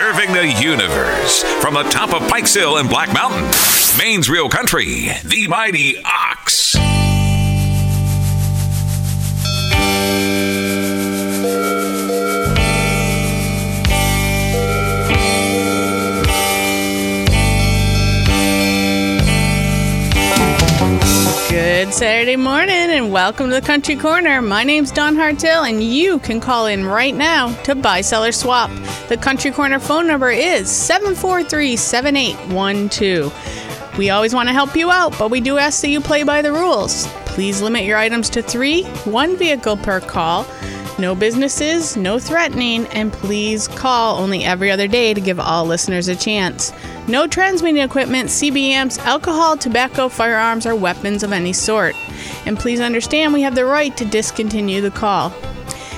Serving the universe from the top of Pikes Hill and Black Mountain. Maine's Real Country, the mighty Ox. Good Saturday morning and welcome to the Country Corner. My name's Dawn Hartill and you can call in right now to buy, sell, or swap. The Country Corner phone number is 743 7812. We always want to help you out, but we do ask that you play by the rules. Please limit your items to three, one vehicle per call. No businesses, no threatening, and please call only every other day to give all listeners a chance. No transmitting equipment, CBMs, alcohol, tobacco, firearms, or weapons of any sort. And please understand we have the right to discontinue the call.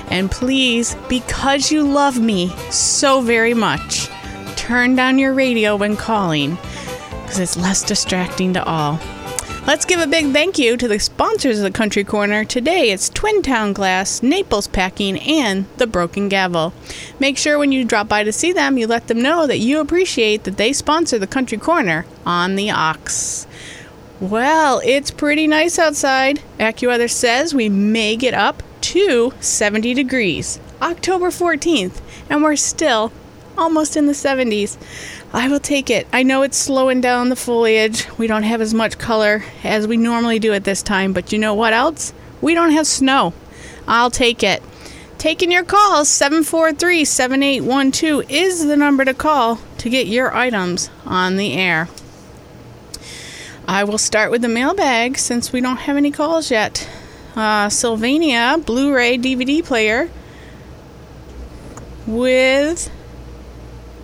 And please, because you love me so very much, turn down your radio when calling because it's less distracting to all. Let's give a big thank you to the sponsors of the Country Corner. Today it's Twin Town Glass, Naples Packing, and The Broken Gavel. Make sure when you drop by to see them, you let them know that you appreciate that they sponsor the Country Corner on the Ox. Well, it's pretty nice outside. AccuWeather says we may get up to 70 degrees October 14th, and we're still almost in the 70s. I will take it. I know it's slowing down the foliage. We don't have as much color as we normally do at this time, but you know what else? We don't have snow. I'll take it. Taking your calls, 743 7812 is the number to call to get your items on the air. I will start with the mailbag since we don't have any calls yet. Uh, Sylvania Blu ray DVD player with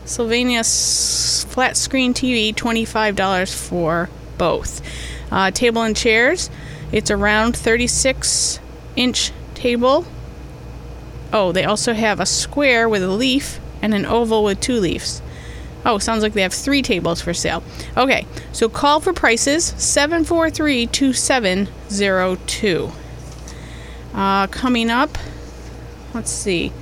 Sylvania flat screen TV, $25 for both. Uh, table and chairs, it's a round 36 inch table. Oh, they also have a square with a leaf and an oval with two leaves. Oh, sounds like they have three tables for sale. Okay, so call for prices 743 2702. Uh, coming up, let's see.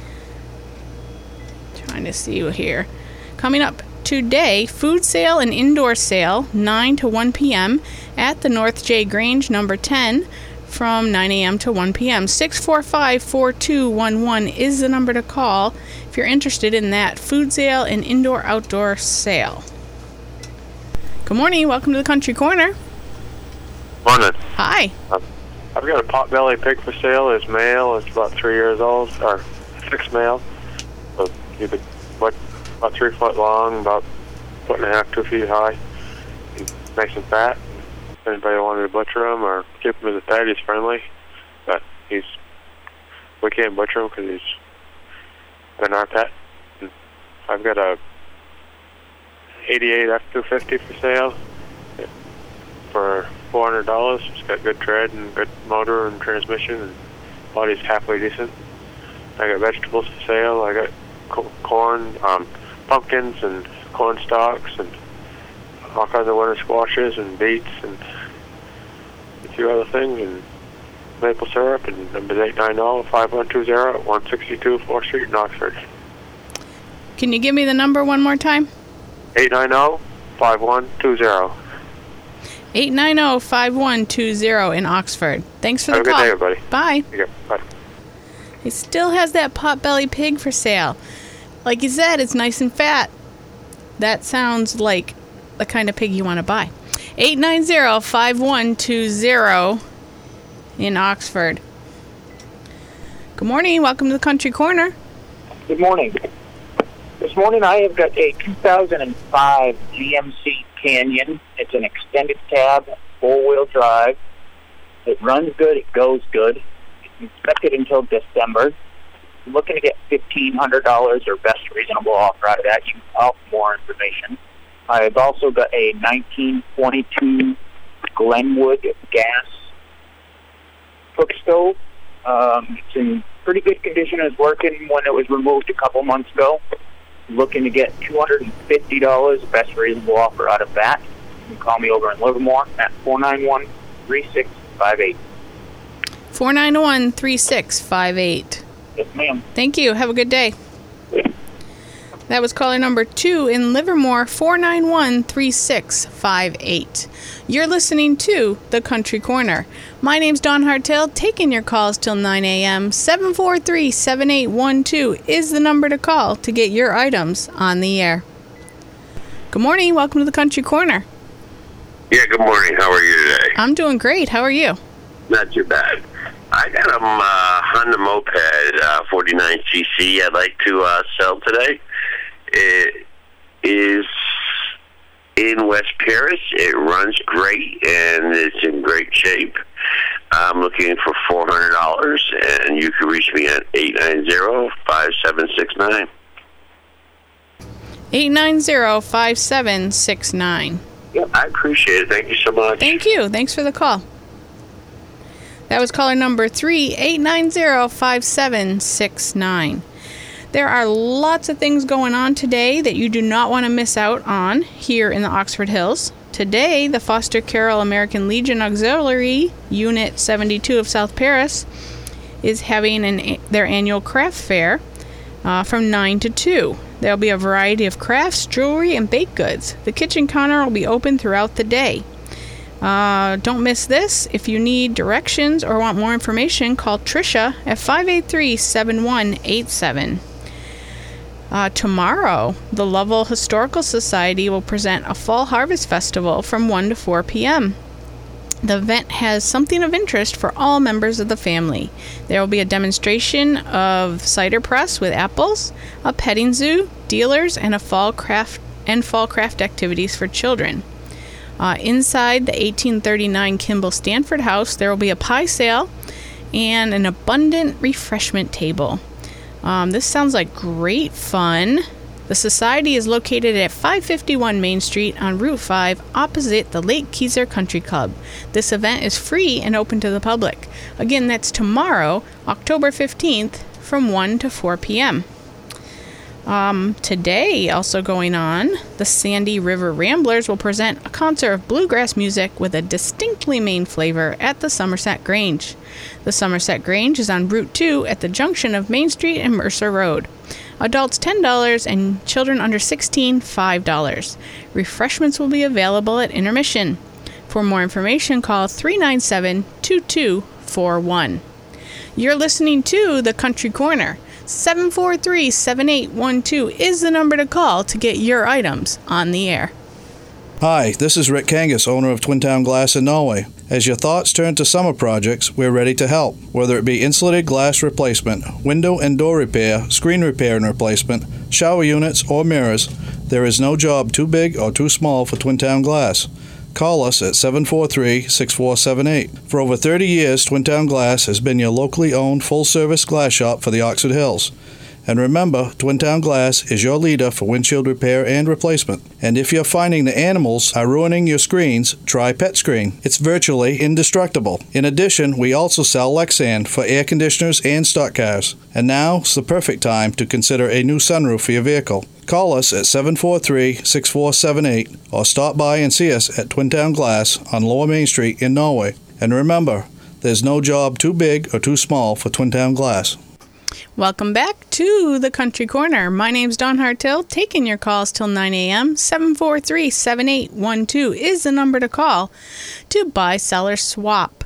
Trying to see here. Coming up today, food sale and indoor sale, 9 to 1 p.m. at the North Jay Grange, number 10, from 9 a.m. to 1 p.m. 645 4211 is the number to call if you're interested in that food sale and indoor outdoor sale. Good morning. Welcome to the Country Corner. Morning. Hi. I've got a potbelly pig for sale. It's male. It's about three years old, or six male. So you could what about three foot long, about foot and a half, two feet high. Nice and fat. If anybody wanted to butcher him or keep him as a pet, he's friendly. But he's we can't butcher him because he's been our pet. I've got a 88 F250 for sale for four hundred dollars. It's got good tread and good motor and transmission, and body's halfway decent. I got vegetables for sale. I got co- corn, um, pumpkins, and corn stalks, and all kinds of winter squashes and beets and a few other things, and maple syrup. And number eight nine zero five one two zero one sixty two Fourth Street in Oxford. Can you give me the number one more time? Eight nine zero five one two zero. 890 5120 in Oxford. Thanks for the call. Have a good day, everybody. Bye. Yeah, bye. He still has that potbelly pig for sale. Like you said, it's nice and fat. That sounds like the kind of pig you want to buy. 890 5120 in Oxford. Good morning. Welcome to the Country Corner. Good morning. This morning I have got a 2005 GMC Canyon. It's an extended cab, four-wheel drive. It runs good. It goes good. It's inspected until December. Looking to get $1,500 or best reasonable offer out of that. You can for more information. I've also got a 1922 Glenwood gas cook stove. Um, it's in pretty good condition. It's working when it was removed a couple months ago. Looking to get $250 best reasonable offer out of that. You can call me over in Livermore at 491 3658. 491 3658. Yes, ma'am. Thank you. Have a good day. That was caller number two in Livermore, 491 3658. You're listening to The Country Corner. My name's Dawn Hartel, taking your calls till 9 a.m. 743 7812 is the number to call to get your items on the air. Good morning. Welcome to The Country Corner. Yeah, good morning. How are you today? I'm doing great. How are you? Not too bad. I got a uh, Honda Moped uh, 49cc I'd like to uh, sell today. It is in West Paris. It runs great and it's in great shape. I'm looking for $400 and you can reach me at 890-5769. 890-5769. I appreciate it. Thank you so much. Thank you. Thanks for the call. That was caller number 3890-5769. There are lots of things going on today that you do not want to miss out on here in the Oxford Hills. Today, the Foster Carroll American Legion Auxiliary Unit 72 of South Paris is having an, their annual craft fair uh, from 9 to 2. There'll be a variety of crafts, jewelry, and baked goods. The kitchen counter will be open throughout the day. Uh, don't miss this. If you need directions or want more information, call Trisha at 583 7187. Uh, tomorrow, the Lovell Historical Society will present a Fall Harvest Festival from 1 to 4 p.m. The event has something of interest for all members of the family. There will be a demonstration of cider press with apples, a petting zoo, dealers, and a fall craft and fall craft activities for children. Uh, inside the 1839 Kimball Stanford House, there will be a pie sale and an abundant refreshment table. Um, this sounds like great fun. The Society is located at 551 Main Street on Route 5, opposite the Lake Kezar Country Club. This event is free and open to the public. Again, that's tomorrow, October 15th, from 1 to 4 p.m. Um, today, also going on, the Sandy River Ramblers will present a concert of bluegrass music with a distinctly Maine flavor at the Somerset Grange. The Somerset Grange is on Route 2 at the junction of Main Street and Mercer Road. Adults $10 and children under 16 $5. Refreshments will be available at intermission. For more information, call 397 2241. You're listening to The Country Corner. 743 7812 is the number to call to get your items on the air. Hi, this is Rick Kangas, owner of Twin Town Glass in Norway. As your thoughts turn to summer projects, we're ready to help. Whether it be insulated glass replacement, window and door repair, screen repair and replacement, shower units, or mirrors, there is no job too big or too small for Twin Town Glass. Call us at 743 6478. For over 30 years, Twin Town Glass has been your locally owned full service glass shop for the Oxford Hills. And remember, Twin Town Glass is your leader for windshield repair and replacement. And if you're finding the animals are ruining your screens, try Pet Screen. It's virtually indestructible. In addition, we also sell Lexan for air conditioners and stock cars. And now's the perfect time to consider a new sunroof for your vehicle. Call us at 743 6478 or stop by and see us at Twin Town Glass on Lower Main Street in Norway. And remember, there's no job too big or too small for Twin Town Glass. Welcome back to the Country Corner. My name's Dawn Hartill, taking your calls till 9 a.m. 743 7812 is the number to call to buy, sell, or swap.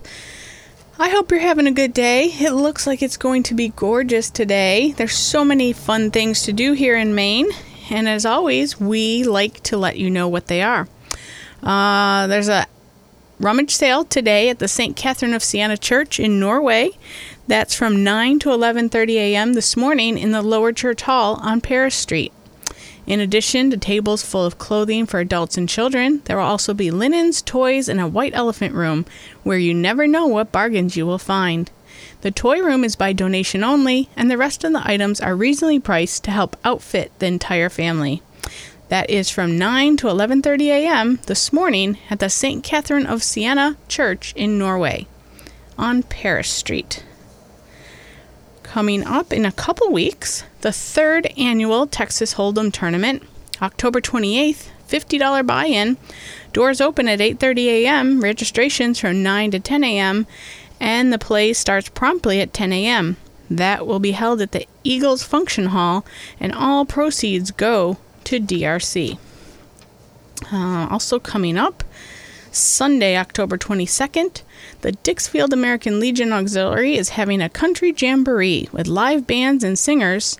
I hope you're having a good day. It looks like it's going to be gorgeous today. There's so many fun things to do here in Maine, and as always, we like to let you know what they are. Uh, there's a rummage sale today at the St. Catherine of Siena Church in Norway. That's from 9 to 11:30 a.m. this morning in the Lower Church Hall on Paris Street. In addition to tables full of clothing for adults and children, there will also be linens, toys, and a white elephant room where you never know what bargains you will find. The toy room is by donation only, and the rest of the items are reasonably priced to help outfit the entire family. That is from 9 to 11:30 a.m. this morning at the St. Catherine of Siena Church in Norway on Paris Street. Coming up in a couple weeks, the third annual Texas Hold'em tournament, October 28th, $50 buy-in. Doors open at 8:30 a.m. Registrations from 9 to 10 a.m. and the play starts promptly at 10 a.m. That will be held at the Eagles Function Hall, and all proceeds go to DRC. Uh, also coming up, Sunday, October 22nd, the Dixfield American Legion Auxiliary is having a country jamboree with live bands and singers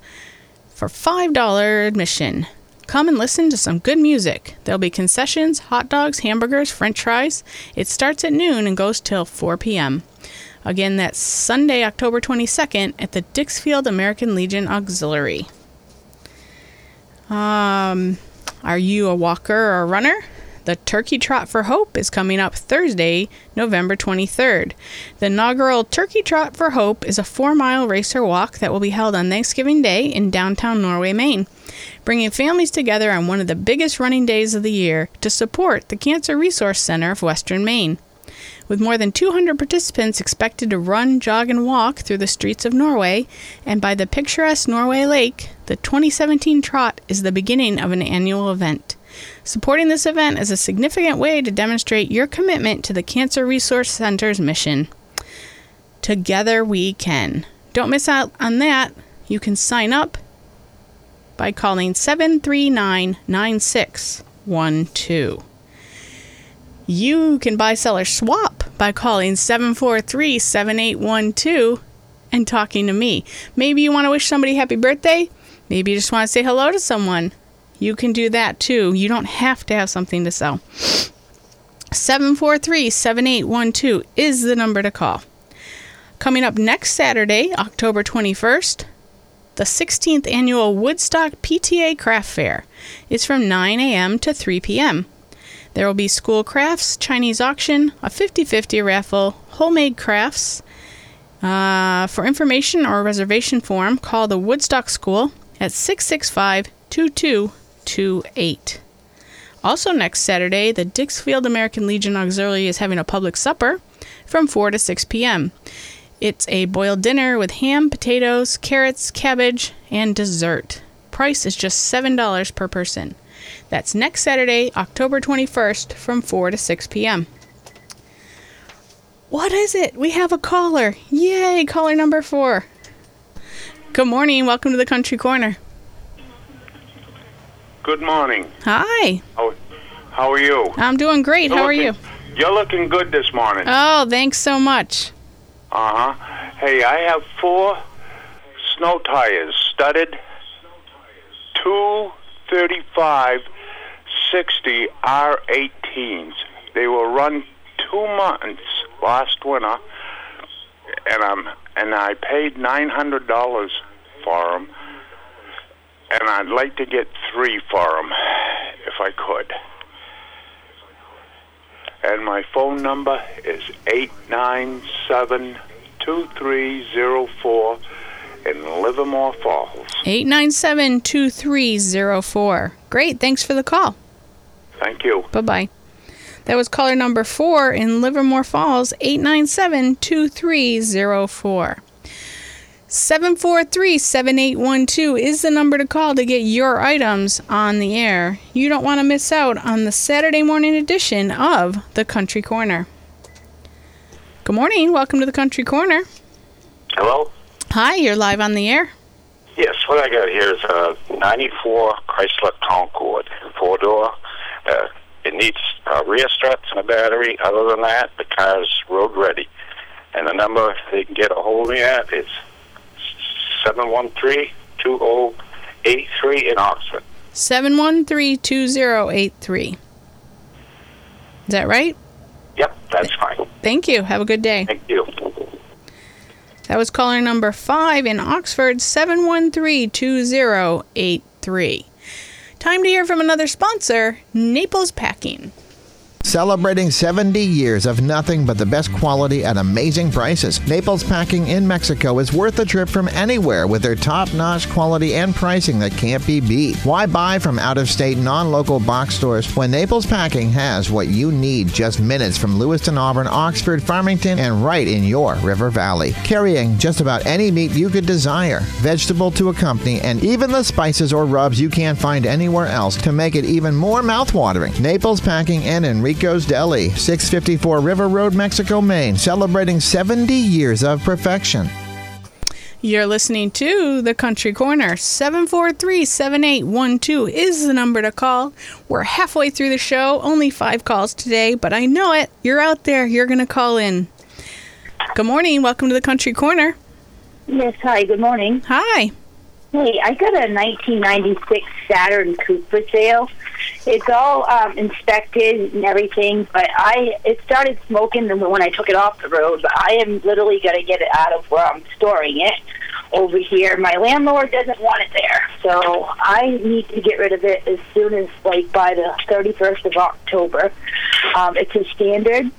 for $5 admission. Come and listen to some good music. There'll be concessions, hot dogs, hamburgers, french fries. It starts at noon and goes till 4 p.m. Again, that's Sunday, October 22nd at the Dixfield American Legion Auxiliary. Um, are you a walker or a runner? The Turkey Trot for Hope is coming up Thursday, November 23rd. The inaugural Turkey Trot for Hope is a four mile racer walk that will be held on Thanksgiving Day in downtown Norway, Maine, bringing families together on one of the biggest running days of the year to support the Cancer Resource Center of Western Maine. With more than 200 participants expected to run, jog, and walk through the streets of Norway and by the picturesque Norway Lake, the 2017 Trot is the beginning of an annual event. Supporting this event is a significant way to demonstrate your commitment to the Cancer Resource Center's mission. Together we can. Don't miss out on that. You can sign up by calling 739 9612. You can buy, sell, or swap by calling 743 7812 and talking to me. Maybe you want to wish somebody happy birthday. Maybe you just want to say hello to someone. You can do that too. You don't have to have something to sell. 743 7812 is the number to call. Coming up next Saturday, October 21st, the 16th annual Woodstock PTA Craft Fair. It's from 9 a.m. to 3 p.m. There will be school crafts, Chinese auction, a 50 50 raffle, homemade crafts. Uh, for information or reservation form, call the Woodstock School at 665 2228. Also, next Saturday, the Dixfield American Legion Auxiliary is having a public supper from 4 to 6 p.m. It's a boiled dinner with ham, potatoes, carrots, cabbage, and dessert. Price is just $7 per person. That's next Saturday, October 21st from 4 to 6 p.m. What is it? We have a caller. Yay, caller number four. Good morning. Welcome to the Country Corner. Good morning. Hi. How, how are you? I'm doing great. How are you? looking- You're looking good this morning. Oh, thanks so much. Uh huh. Hey, I have four snow tires studded, two 35 60 R18s. They were run two months last winter, and I'm and I paid nine hundred dollars for them, and I'd like to get three for them if I could. And my phone number is eight nine seven two three zero four in Livermore Falls. 897 2304. Great. Thanks for the call. Thank you. Bye bye. That was caller number four in Livermore Falls, 897 2304. 743 7812 is the number to call to get your items on the air. You don't want to miss out on the Saturday morning edition of The Country Corner. Good morning. Welcome to The Country Corner. Hello? Hi, you're live on the air. Yes, what I got here is a 94 Chrysler Concord, four door. Uh, it needs uh, rear struts and a battery. Other than that, the car's road ready. And the number they can get a hold of me at is 713 2083 in Oxford. 713 2083. Is that right? Yep, that's fine. Thank you. Have a good day. Thank you. That was caller number five in Oxford, 713 2083. Time to hear from another sponsor, Naples Packing. Celebrating 70 years of nothing but the best quality at amazing prices. Naples Packing in Mexico is worth a trip from anywhere with their top notch quality and pricing that can't be beat. Why buy from out of state, non local box stores when Naples Packing has what you need just minutes from Lewiston, Auburn, Oxford, Farmington, and right in your River Valley? Carrying just about any meat you could desire, vegetable to accompany, and even the spices or rubs you can't find anywhere else to make it even more mouthwatering. Naples Packing and Enrico's Deli, 654 River Road, Mexico, Maine, celebrating 70 years of perfection. You're listening to The Country Corner. 743 7812 is the number to call. We're halfway through the show, only five calls today, but I know it. You're out there. You're going to call in. Good morning. Welcome to The Country Corner. Yes, hi, good morning. Hi. Hey, I got a 1996 Saturn coupe for sale. It's all um, inspected and everything, but I it started smoking when I took it off the road. But I am literally going to get it out of where I'm storing it over here. My landlord doesn't want it there, so I need to get rid of it as soon as like by the 31st of October. Um, it's a standard.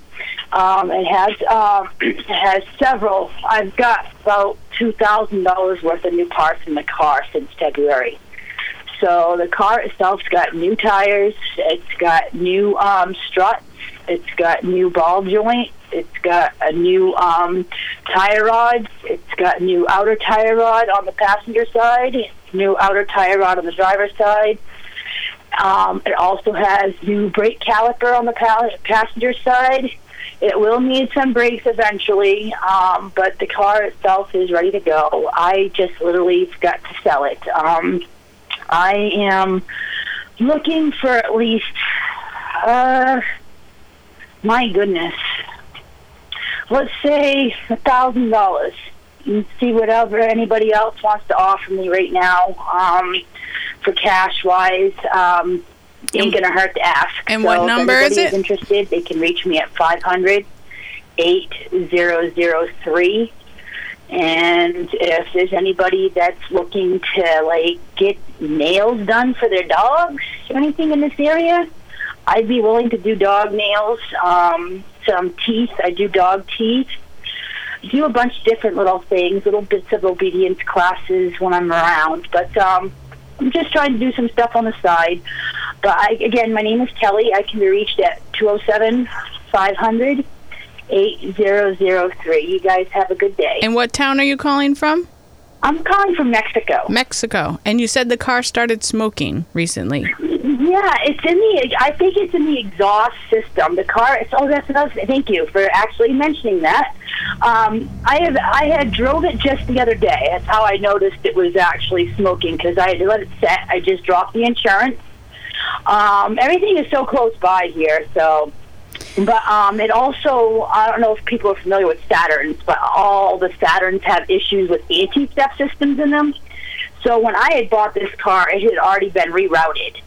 Um, it has um, it has several. I've got about two thousand dollars worth of new parts in the car since February. So the car itself's got new tires. It's got new um, struts. It's got new ball joint. It's got a new um, tire rods. It's got new outer tire rod on the passenger side. New outer tire rod on the driver's side. Um, it also has new brake caliper on the pa- passenger side. It will need some brakes eventually, um, but the car itself is ready to go. I just literally got to sell it. Um, I am looking for at least, uh, my goodness, let's say a thousand dollars. And see whatever anybody else wants to offer me right now um, for cash wise. Um, ain't gonna hurt to ask. And so what number if is it? interested, they can reach me at 500 8003. And if there's anybody that's looking to like get nails done for their dogs or anything in this area, I'd be willing to do dog nails. Um, some teeth, I do dog teeth. Do a bunch of different little things, little bits of obedience classes when I'm around. But um, I'm just trying to do some stuff on the side. But I, again, my name is Kelly. I can be reached at 207 500 8003. You guys have a good day. And what town are you calling from? I'm calling from Mexico. Mexico. And you said the car started smoking recently. Yeah, it's in the. I think it's in the exhaust system. The car. Oh, that's another. Thank you for actually mentioning that. Um, I have. I had drove it just the other day. That's how I noticed it was actually smoking because I had let it set. I just dropped the insurance. Um, everything is so close by here, so. But um, it also, I don't know if people are familiar with Saturns, but all the Saturns have issues with anti-theft systems in them. So when I had bought this car, it had already been rerouted.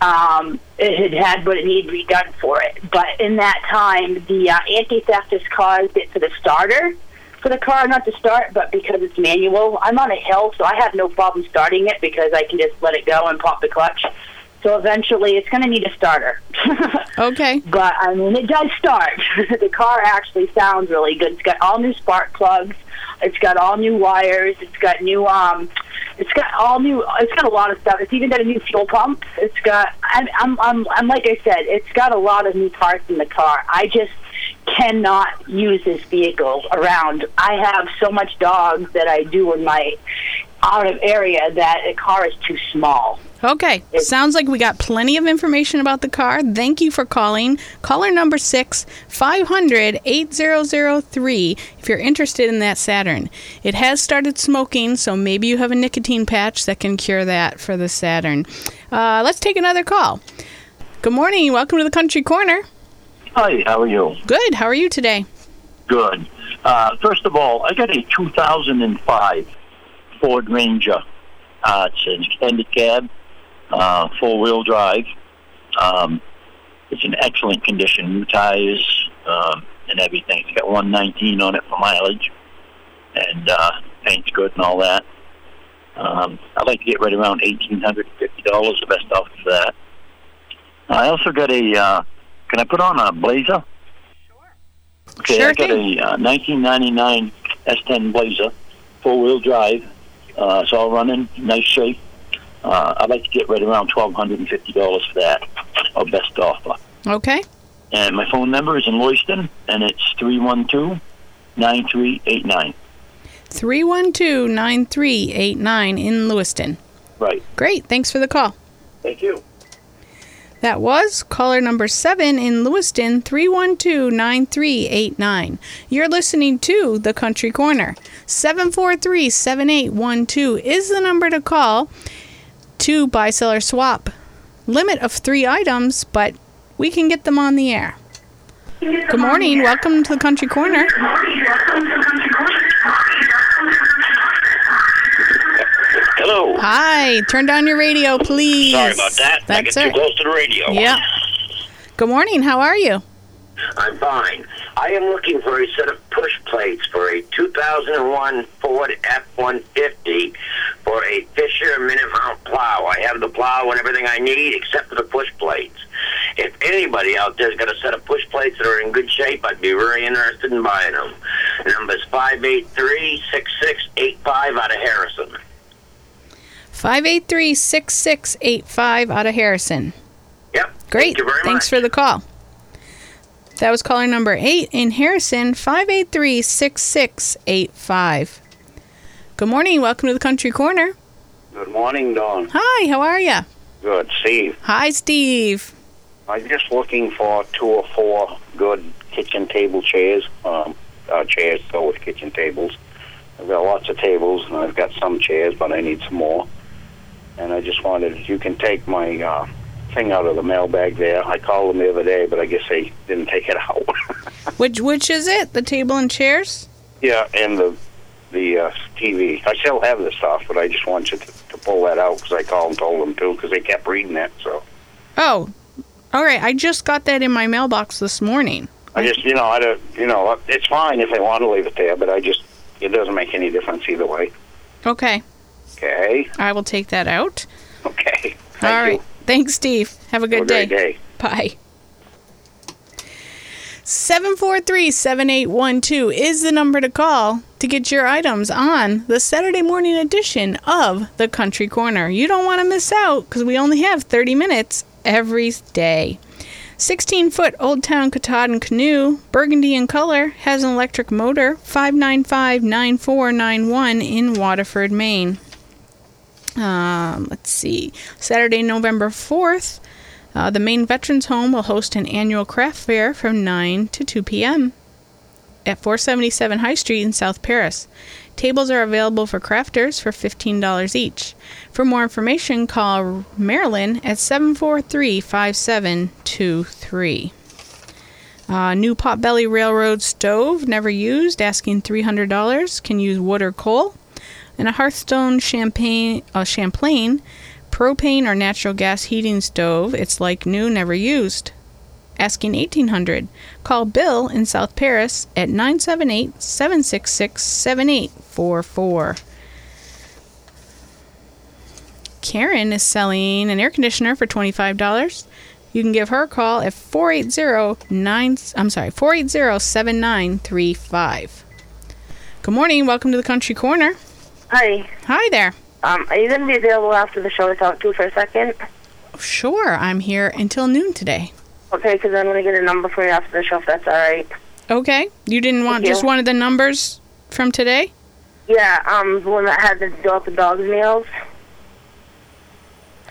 Um, it had had what it needed redone for it. But in that time, the uh, anti-theft has caused it for the starter for the car not to start, but because it's manual. I'm on a hill, so I have no problem starting it because I can just let it go and pop the clutch. So eventually, it's going to need a starter. Okay. But I mean, it does start. the car actually sounds really good. It's got all new spark plugs. It's got all new wires. It's got new um. It's got all new. It's got a lot of stuff. It's even got a new fuel pump. It's got. I'm. I'm. I'm, I'm like I said. It's got a lot of new parts in the car. I just cannot use this vehicle around. I have so much dogs that I do in my out of area that a car is too small. Okay. Sounds like we got plenty of information about the car. Thank you for calling. Caller number 6 500 8003 if you're interested in that Saturn. It has started smoking, so maybe you have a nicotine patch that can cure that for the Saturn. Uh, let's take another call. Good morning. Welcome to the Country Corner. Hi, how are you? Good. How are you today? Good. Uh, first of all, I got a 2005 Ford Ranger. Uh, it's an extended cab, uh, four wheel drive. Um, it's in excellent condition, new tires um, and everything. It's got 119 on it for mileage, and uh, paint's good and all that. Um, I'd like to get right around $1,850, the best off of that. I also got a uh, Can I put on a Blazer? Okay, Sure I got thing. a uh, 1999 S10 Blazer, four-wheel drive. Uh, it's all running, nice shape. Uh, I'd like to get right around $1,250 for that, our best offer. Okay. And my phone number is in Lewiston, and it's 312-9389. 312 9389 in Lewiston. Right. Great. Thanks for the call. Thank you. That was caller number seven in Lewiston, 312 9389. You're listening to The Country Corner. 743 7812 is the number to call to buy, sell, or swap. Limit of three items, but we can get them on the air. Good morning. Welcome to The Country Corner. Hello. Hi. Turn down your radio, please. Sorry about that. I That's get it. too close to the radio. Yeah. Good morning. How are you? I'm fine. I am looking for a set of push plates for a 2001 Ford F-150 for a Fisher Minute Mount plow. I have the plow and everything I need except for the push plates. If anybody out there's got a set of push plates that are in good shape, I'd be very interested in buying them. The number's 583-6685 out of Harrison. 583 6685 out of Harrison. Yep. Great. Thank Thanks much. for the call. That was caller number eight in Harrison, 583 6685. Good morning. Welcome to the Country Corner. Good morning, Dawn. Hi, how are you? Good. Steve, Hi, Steve. I'm just looking for two or four good kitchen table chairs. Um, uh, chairs go with kitchen tables. I've got lots of tables, and I've got some chairs, but I need some more. And I just wanted, if you can take my uh, thing out of the mailbag there. I called them the other day, but I guess they didn't take it out. Which which is it? The table and chairs? yeah, and the the uh, TV. I still have the stuff, but I just want you to, to pull that out because I called and told them to because they kept reading it. So Oh, all right. I just got that in my mailbox this morning. I just, you know, I don't, you know, it's fine if they want to leave it there, but I just, it doesn't make any difference either way. Okay, Okay. I will take that out. Okay. All right. Thanks, Steve. Have a good Have a great day. day. Bye. 743 7812 is the number to call to get your items on the Saturday morning edition of the Country Corner. You don't want to miss out because we only have 30 minutes every day. 16 foot Old Town Katahdin canoe, burgundy in color, has an electric motor, 595 9491 in Waterford, Maine. Um, let's see. Saturday, November 4th, uh, the Maine Veterans Home will host an annual craft fair from 9 to 2 p.m. at 477 High Street in South Paris. Tables are available for crafters for $15 each. For more information, call Marilyn at 743 5723. Uh, new Potbelly Railroad stove, never used, asking $300. Can use wood or coal. And a Hearthstone Champagne, uh, Champlain propane or natural gas heating stove. It's like new, never used. Asking 1800. Call Bill in South Paris at 978 766 7844. Karen is selling an air conditioner for $25. You can give her a call at 480-9 I'm sorry, 480-7935. Good morning. Welcome to the Country Corner. Hi. Hi there. Um, are you going to be available after the show to talk to for a second? Sure, I'm here until noon today. Okay, because I'm going to get a number for you after the show, if that's all right. Okay. You didn't want Thank just you. one of the numbers from today? Yeah, um, the one that had the dog, the dog's nails.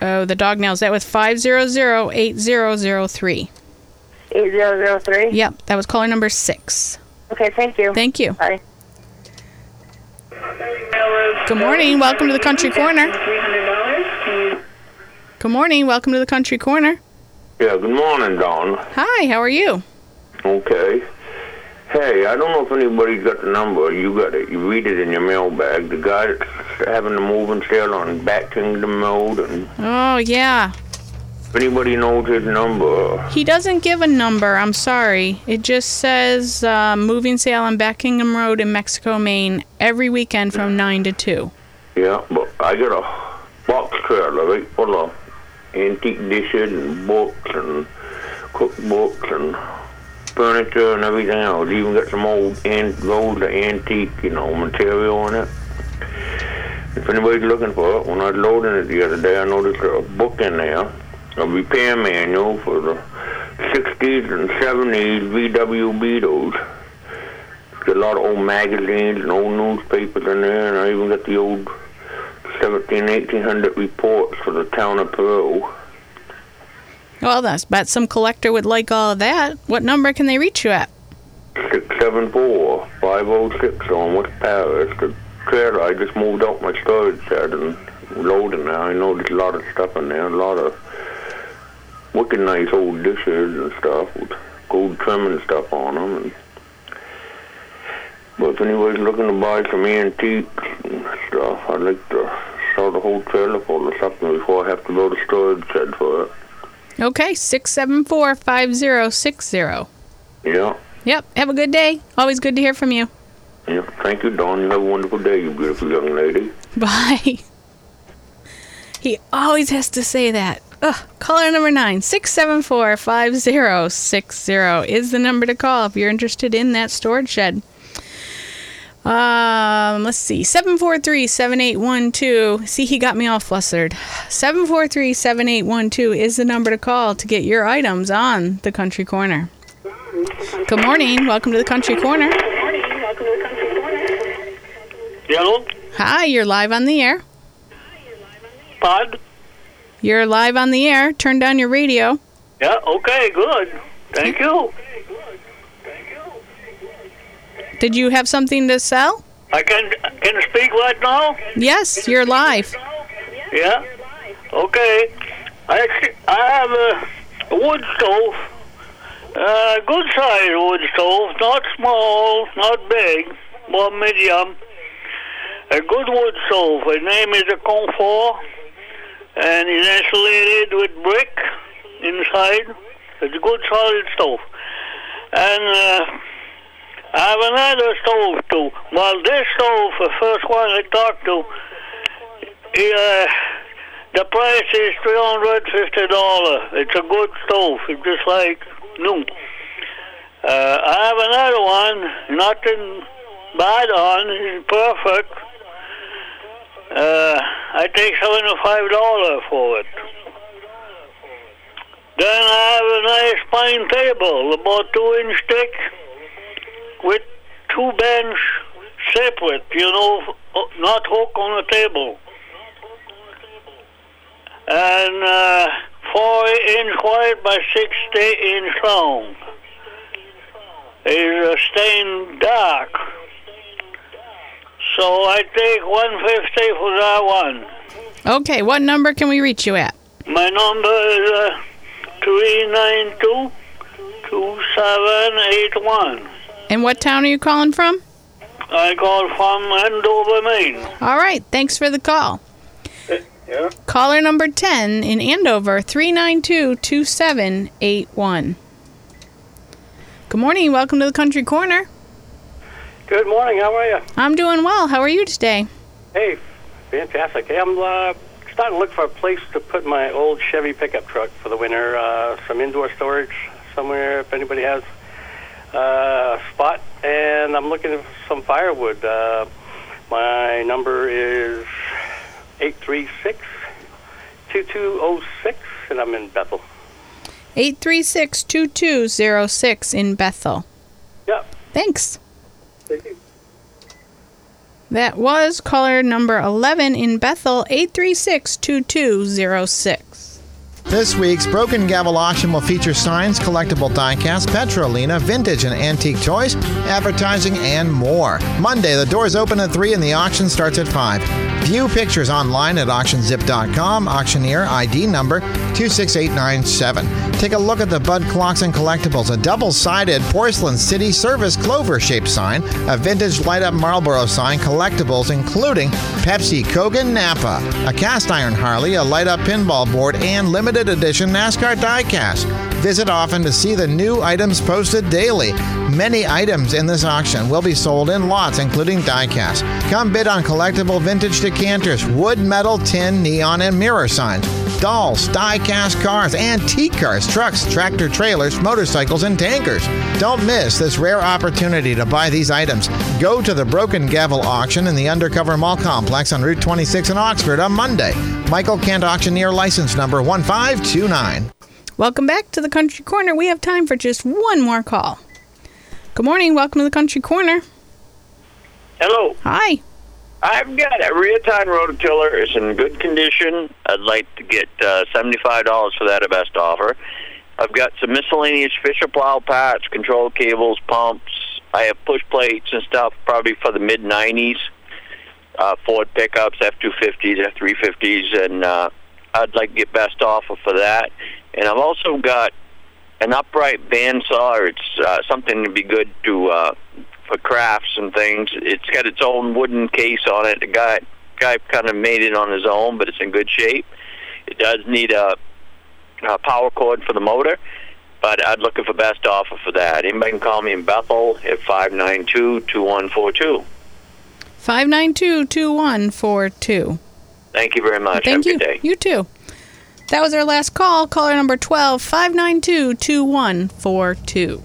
Oh, the dog nails. That was 500-8003. 8003? Yep, that was caller number 6. Okay, thank you. Thank you. Bye. Good morning. Welcome to the Country Corner. Good morning. Welcome to the Country Corner. Yeah, good morning, Dawn. Hi, how are you? Okay. Hey, I don't know if anybody's got the number. You got it. You read it in your mailbag. The guy that's having the moving sale on Back Kingdom Road, and Oh, yeah. If anybody knows his number, He doesn't give a number. I'm sorry. It just says uh, moving sale on Back Kingdom Road in Mexico, Maine, every weekend from 9 to 2. yeah, but I got a box trailer right full of antique dishes and books and cookbooks and furniture and everything else. Even got some old an- old antique, you know, material in it. If anybody's looking for it, when I was loading it the other day, I noticed a book in there, a repair manual for the 60s and 70s VW Beetles. Got a lot of old magazines and old newspapers in there, and I even got the old 17, 1800 reports for the town of Peru. Well, that's bet some collector would like all of that. What number can they reach you at? 674 506 on West Paris. The trailer, I just moved out my storage shed and loading now. I know there's a lot of stuff in there, a lot of wicked nice old dishes and stuff with gold trim and stuff on them. And, but if anybody's looking to buy some antiques and stuff, I'd like to sell the whole trailer full of something before I have to go to storage shed for it. Okay, 674 5060. Yeah. Yep, have a good day. Always good to hear from you. Yeah. Thank you, Dawn. You have a wonderful day, you beautiful young lady. Bye. He always has to say that. Ugh. Caller number nine, 674 5060 is the number to call if you're interested in that storage shed. Um, let's see, 743 7812. See, he got me all flustered. 743 7812 is the number to call to get your items on the Country Corner. Good morning. Welcome to the Country Corner. good morning welcome to the country Hello? Hi, you're live on the air. Pod? You're live on the air. Turn down your radio. Yeah, okay, good. Thank you. Did you have something to sell? I can can I speak right now? Yes, you're live. Yeah. Okay. I I have a, wood stove, a good size wood stove, not small, not big, but medium. A good wood stove. The name is a Comfort, and it's insulated with brick inside. It's a good solid stove. And uh, I have another stove too. Well, this stove, the first one I talked to, he, uh, the price is three hundred fifty dollars. It's a good stove. It's just like new. Uh, I have another one. Nothing bad on. It's perfect. Uh, I take seventy-five dollars for it. Then I have a nice pine table, about two-inch thick, with two bench separate. You know, not hook on the table and uh, four inch wide by sixty inch long. Is uh, stained dark. So I take one fifty for that one. Okay, what number can we reach you at? My number is uh, three nine two two seven eight one. And what town are you calling from? I call from Andover, Maine. All right, thanks for the call. Yeah. Caller number 10 in Andover, 392 2781. Good morning. Welcome to the Country Corner. Good morning. How are you? I'm doing well. How are you today? Hey, fantastic. Hey, I'm uh, starting to look for a place to put my old Chevy pickup truck for the winter. Uh, some indoor storage somewhere, if anybody has uh, a spot. And I'm looking for some firewood. Uh, my number is 836 2206, and I'm in Bethel. 836 2206 in Bethel. Yep. Thanks. Thank you. That was caller number 11 in Bethel, 836 2206. This week's Broken Gavel auction will feature signs, collectible diecast, petroliana, vintage and antique toys, advertising, and more. Monday, the doors open at 3 and the auction starts at 5. View pictures online at auctionzip.com, auctioneer ID number 26897. Take a look at the Bud Clocks and Collectibles, a double sided porcelain city service clover shaped sign, a vintage light up Marlboro sign, collectibles including Pepsi, Kogan, Napa, a cast iron Harley, a light up pinball board, and limited edition NASCAR diecast. Visit often to see the new items posted daily. Many items in this auction will be sold in lots, including diecast. Come bid on collectible vintage decanters, wood, metal, tin, neon, and mirror signs. Dolls, die cast cars, antique cars, trucks, tractor trailers, motorcycles, and tankers. Don't miss this rare opportunity to buy these items. Go to the Broken Gavel auction in the Undercover Mall complex on Route 26 in Oxford on Monday. Michael Kent Auctioneer license number 1529. Welcome back to the Country Corner. We have time for just one more call. Good morning. Welcome to the Country Corner. Hello. Hi. I've got a Rioton rototiller. It's in good condition. I'd like to get uh, $75 for that at best offer. I've got some miscellaneous Fisher plow parts, control cables, pumps. I have push plates and stuff probably for the mid 90s. Uh, Ford pickups, F250s, F350s, and uh, I'd like to get best offer for that. And I've also got an upright bandsaw. It's uh, something to be good to uh, for crafts and things. It's got its own wooden case on it. The guy guy kind of made it on his own, but it's in good shape. It does need a, a power cord for the motor, but I'd looking for best offer for that. Anybody can call me in Bethel at five nine two two one four two. 592 2142. Thank you very much. Thank Have you. good day. You too. That was our last call. Caller number 12 592 2142.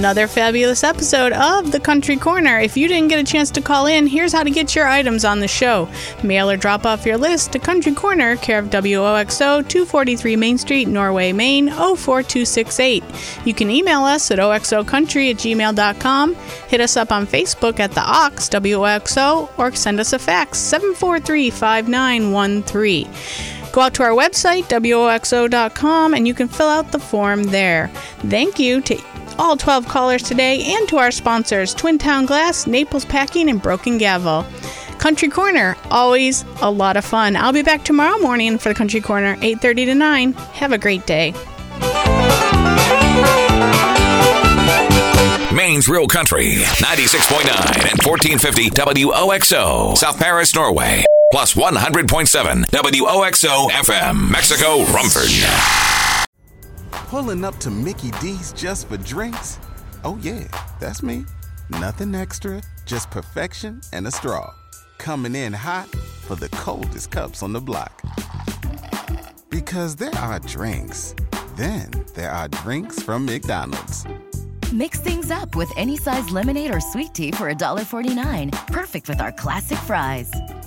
Another fabulous episode of The Country Corner. If you didn't get a chance to call in, here's how to get your items on the show. Mail or drop off your list to Country Corner, care of WOXO, 243 Main Street, Norway, Maine, 04268. You can email us at oxocountry at gmail.com, hit us up on Facebook at The Ox, WOXO, or send us a fax, 743 5913. Go out to our website, WOXO.com, and you can fill out the form there. Thank you to all 12 callers today and to our sponsors, Twin Town Glass, Naples Packing, and Broken Gavel. Country Corner, always a lot of fun. I'll be back tomorrow morning for the Country Corner, 8.30 to 9. Have a great day. Maine's Real Country, 96.9 and 1450 WOXO, South Paris, Norway, plus 100.7 WOXO FM, Mexico, Rumford. Pulling up to Mickey D's just for drinks? Oh, yeah, that's me. Nothing extra, just perfection and a straw. Coming in hot for the coldest cups on the block. Because there are drinks, then there are drinks from McDonald's. Mix things up with any size lemonade or sweet tea for $1.49. Perfect with our classic fries.